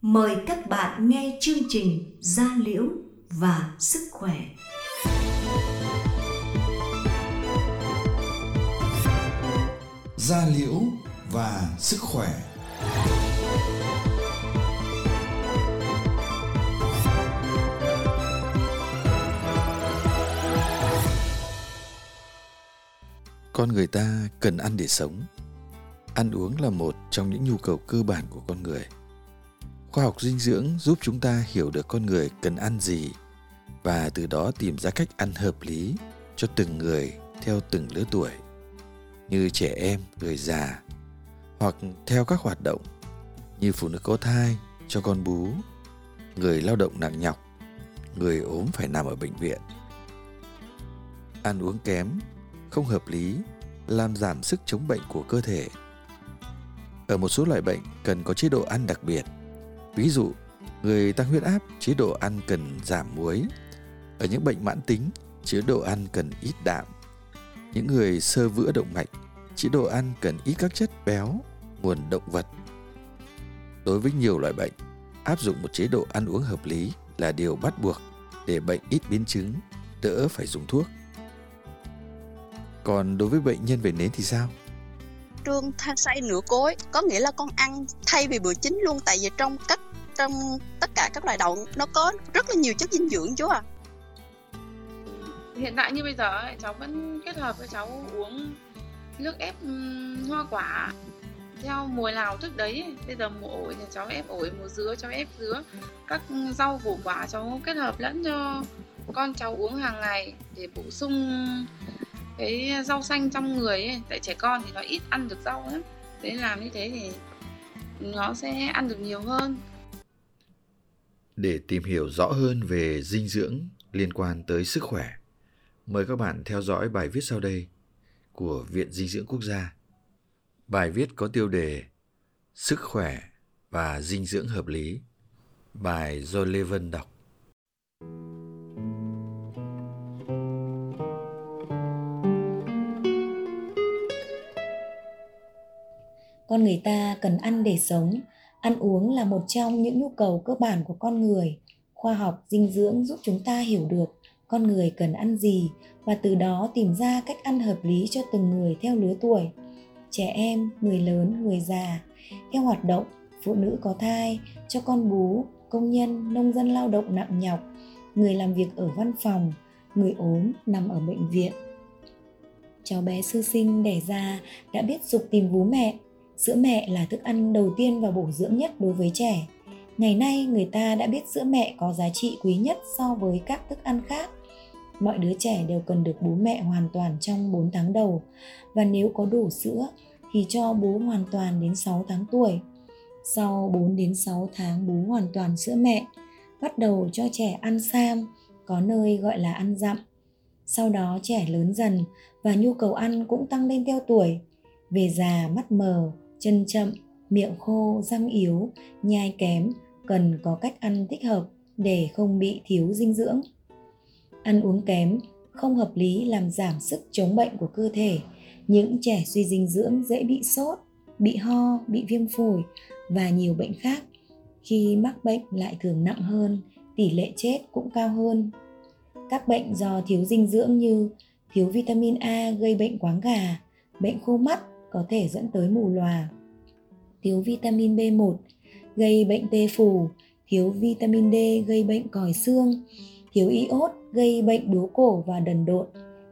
Mời các bạn nghe chương trình Gia Liễu và Sức Khỏe. Gia Liễu và Sức Khỏe Con người ta cần ăn để sống. Ăn uống là một trong những nhu cầu cơ bản của con người. Khoa học dinh dưỡng giúp chúng ta hiểu được con người cần ăn gì và từ đó tìm ra cách ăn hợp lý cho từng người theo từng lứa tuổi như trẻ em, người già hoặc theo các hoạt động như phụ nữ có thai, cho con bú, người lao động nặng nhọc, người ốm phải nằm ở bệnh viện. Ăn uống kém không hợp lý làm giảm sức chống bệnh của cơ thể. Ở một số loại bệnh cần có chế độ ăn đặc biệt. Ví dụ, người tăng huyết áp chế độ ăn cần giảm muối. Ở những bệnh mãn tính, chế độ ăn cần ít đạm. Những người sơ vữa động mạch, chế độ ăn cần ít các chất béo, nguồn động vật. Đối với nhiều loại bệnh, áp dụng một chế độ ăn uống hợp lý là điều bắt buộc để bệnh ít biến chứng, đỡ phải dùng thuốc. Còn đối với bệnh nhân về nến thì sao? Trương thay say nửa cối có nghĩa là con ăn thay vì bữa chính luôn tại vì trong các trong tất cả các loại đậu nó có rất là nhiều chất dinh dưỡng chú à hiện tại như bây giờ ấy, cháu vẫn kết hợp với cháu uống nước ép hoa quả theo mùa nào thức đấy bây giờ mùa ổi thì cháu ép ổi mùa dứa cháu ép dứa. Các rau củ quả cháu kết hợp lẫn cho con cháu uống hàng ngày để bổ sung cái rau xanh trong người ấy. Tại trẻ con thì nó ít ăn được rau lắm. Thế làm như thế thì nó sẽ ăn được nhiều hơn để tìm hiểu rõ hơn về dinh dưỡng liên quan tới sức khỏe. Mời các bạn theo dõi bài viết sau đây của viện dinh dưỡng quốc gia. Bài viết có tiêu đề sức khỏe và dinh dưỡng hợp lý. Bài do lê vân đọc. Con người ta cần ăn để sống ăn uống là một trong những nhu cầu cơ bản của con người. Khoa học, dinh dưỡng giúp chúng ta hiểu được con người cần ăn gì và từ đó tìm ra cách ăn hợp lý cho từng người theo lứa tuổi. Trẻ em, người lớn, người già, theo hoạt động, phụ nữ có thai, cho con bú, công nhân, nông dân lao động nặng nhọc, người làm việc ở văn phòng, người ốm nằm ở bệnh viện. Cháu bé sơ sinh đẻ ra đã biết dục tìm vú mẹ sữa mẹ là thức ăn đầu tiên và bổ dưỡng nhất đối với trẻ ngày nay người ta đã biết sữa mẹ có giá trị quý nhất so với các thức ăn khác mọi đứa trẻ đều cần được bú mẹ hoàn toàn trong 4 tháng đầu và nếu có đủ sữa thì cho bú hoàn toàn đến 6 tháng tuổi. Sau 4 đến 6 tháng bú hoàn toàn sữa mẹ, bắt đầu cho trẻ ăn sam, có nơi gọi là ăn dặm. Sau đó trẻ lớn dần và nhu cầu ăn cũng tăng lên theo tuổi. Về già mắt mờ, chân chậm, miệng khô, răng yếu, nhai kém, cần có cách ăn thích hợp để không bị thiếu dinh dưỡng. Ăn uống kém, không hợp lý làm giảm sức chống bệnh của cơ thể. Những trẻ suy dinh dưỡng dễ bị sốt, bị ho, bị viêm phổi và nhiều bệnh khác. Khi mắc bệnh lại thường nặng hơn, tỷ lệ chết cũng cao hơn. Các bệnh do thiếu dinh dưỡng như thiếu vitamin A gây bệnh quáng gà, bệnh khô mắt có thể dẫn tới mù lòa, thiếu vitamin B1 gây bệnh tê phù, thiếu vitamin D gây bệnh còi xương, thiếu iốt gây bệnh bướu cổ và đần độn,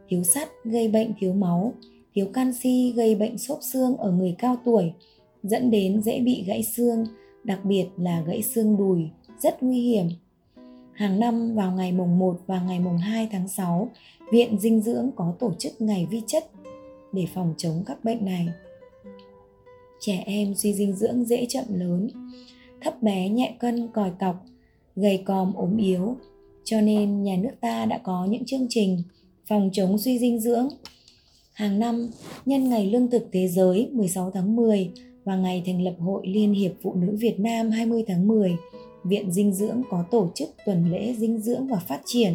thiếu sắt gây bệnh thiếu máu, thiếu canxi gây bệnh xốp xương ở người cao tuổi, dẫn đến dễ bị gãy xương, đặc biệt là gãy xương đùi, rất nguy hiểm. Hàng năm vào ngày mùng 1 và ngày mùng 2 tháng 6, Viện Dinh dưỡng có tổ chức ngày vi chất để phòng chống các bệnh này. Trẻ em suy dinh dưỡng dễ chậm lớn thấp bé nhẹ cân còi cọc gầy còm ốm yếu. Cho nên nhà nước ta đã có những chương trình phòng chống suy dinh dưỡng. Hàng năm nhân ngày lương thực thế giới 16 tháng 10 và ngày thành lập Hội Liên hiệp Phụ nữ Việt Nam 20 tháng 10, Viện Dinh dưỡng có tổ chức tuần lễ dinh dưỡng và phát triển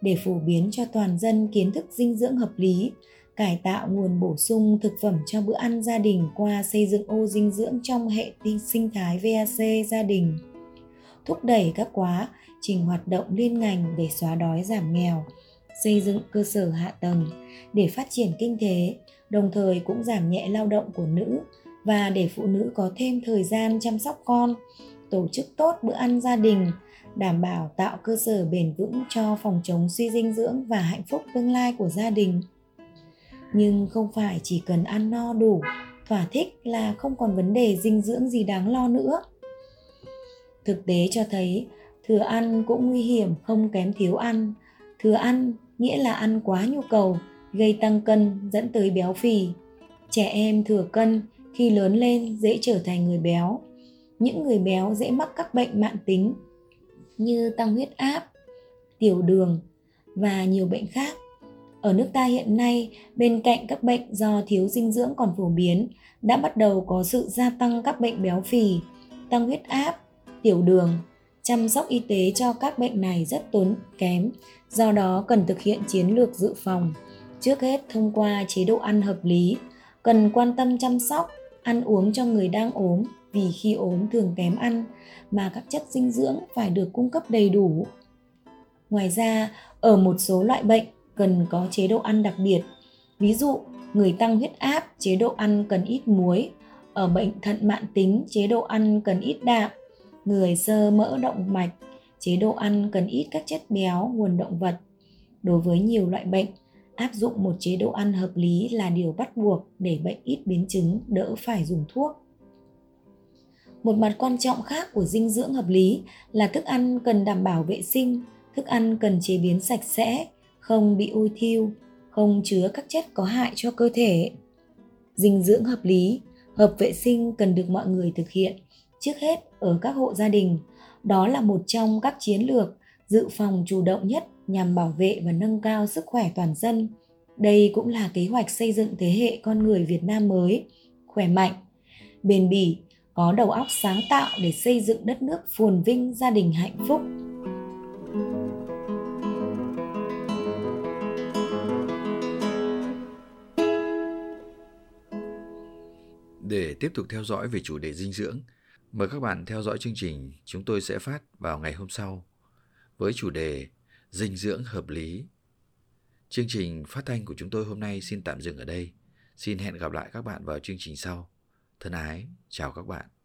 để phổ biến cho toàn dân kiến thức dinh dưỡng hợp lý cải tạo nguồn bổ sung thực phẩm cho bữa ăn gia đình qua xây dựng ô dinh dưỡng trong hệ sinh thái VAC gia đình, thúc đẩy các quá trình hoạt động liên ngành để xóa đói giảm nghèo, xây dựng cơ sở hạ tầng để phát triển kinh tế, đồng thời cũng giảm nhẹ lao động của nữ và để phụ nữ có thêm thời gian chăm sóc con, tổ chức tốt bữa ăn gia đình, đảm bảo tạo cơ sở bền vững cho phòng chống suy dinh dưỡng và hạnh phúc tương lai của gia đình nhưng không phải chỉ cần ăn no đủ thỏa thích là không còn vấn đề dinh dưỡng gì đáng lo nữa. Thực tế cho thấy, thừa ăn cũng nguy hiểm, không kém thiếu ăn. Thừa ăn nghĩa là ăn quá nhu cầu, gây tăng cân, dẫn tới béo phì. Trẻ em thừa cân, khi lớn lên dễ trở thành người béo. Những người béo dễ mắc các bệnh mạng tính như tăng huyết áp, tiểu đường và nhiều bệnh khác ở nước ta hiện nay, bên cạnh các bệnh do thiếu dinh dưỡng còn phổ biến, đã bắt đầu có sự gia tăng các bệnh béo phì, tăng huyết áp, tiểu đường. Chăm sóc y tế cho các bệnh này rất tốn, kém, do đó cần thực hiện chiến lược dự phòng. Trước hết, thông qua chế độ ăn hợp lý, cần quan tâm chăm sóc, ăn uống cho người đang ốm, vì khi ốm thường kém ăn, mà các chất dinh dưỡng phải được cung cấp đầy đủ. Ngoài ra, ở một số loại bệnh cần có chế độ ăn đặc biệt. Ví dụ, người tăng huyết áp, chế độ ăn cần ít muối. Ở bệnh thận mạn tính, chế độ ăn cần ít đạm. Người sơ mỡ động mạch, chế độ ăn cần ít các chất béo nguồn động vật. Đối với nhiều loại bệnh, áp dụng một chế độ ăn hợp lý là điều bắt buộc để bệnh ít biến chứng, đỡ phải dùng thuốc. Một mặt quan trọng khác của dinh dưỡng hợp lý là thức ăn cần đảm bảo vệ sinh, thức ăn cần chế biến sạch sẽ, không bị ôi thiêu, không chứa các chất có hại cho cơ thể. Dinh dưỡng hợp lý, hợp vệ sinh cần được mọi người thực hiện, trước hết ở các hộ gia đình. Đó là một trong các chiến lược dự phòng chủ động nhất nhằm bảo vệ và nâng cao sức khỏe toàn dân. Đây cũng là kế hoạch xây dựng thế hệ con người Việt Nam mới, khỏe mạnh, bền bỉ, có đầu óc sáng tạo để xây dựng đất nước phồn vinh, gia đình hạnh phúc. Để tiếp tục theo dõi về chủ đề dinh dưỡng, mời các bạn theo dõi chương trình chúng tôi sẽ phát vào ngày hôm sau với chủ đề dinh dưỡng hợp lý. Chương trình phát thanh của chúng tôi hôm nay xin tạm dừng ở đây. Xin hẹn gặp lại các bạn vào chương trình sau. Thân ái, chào các bạn.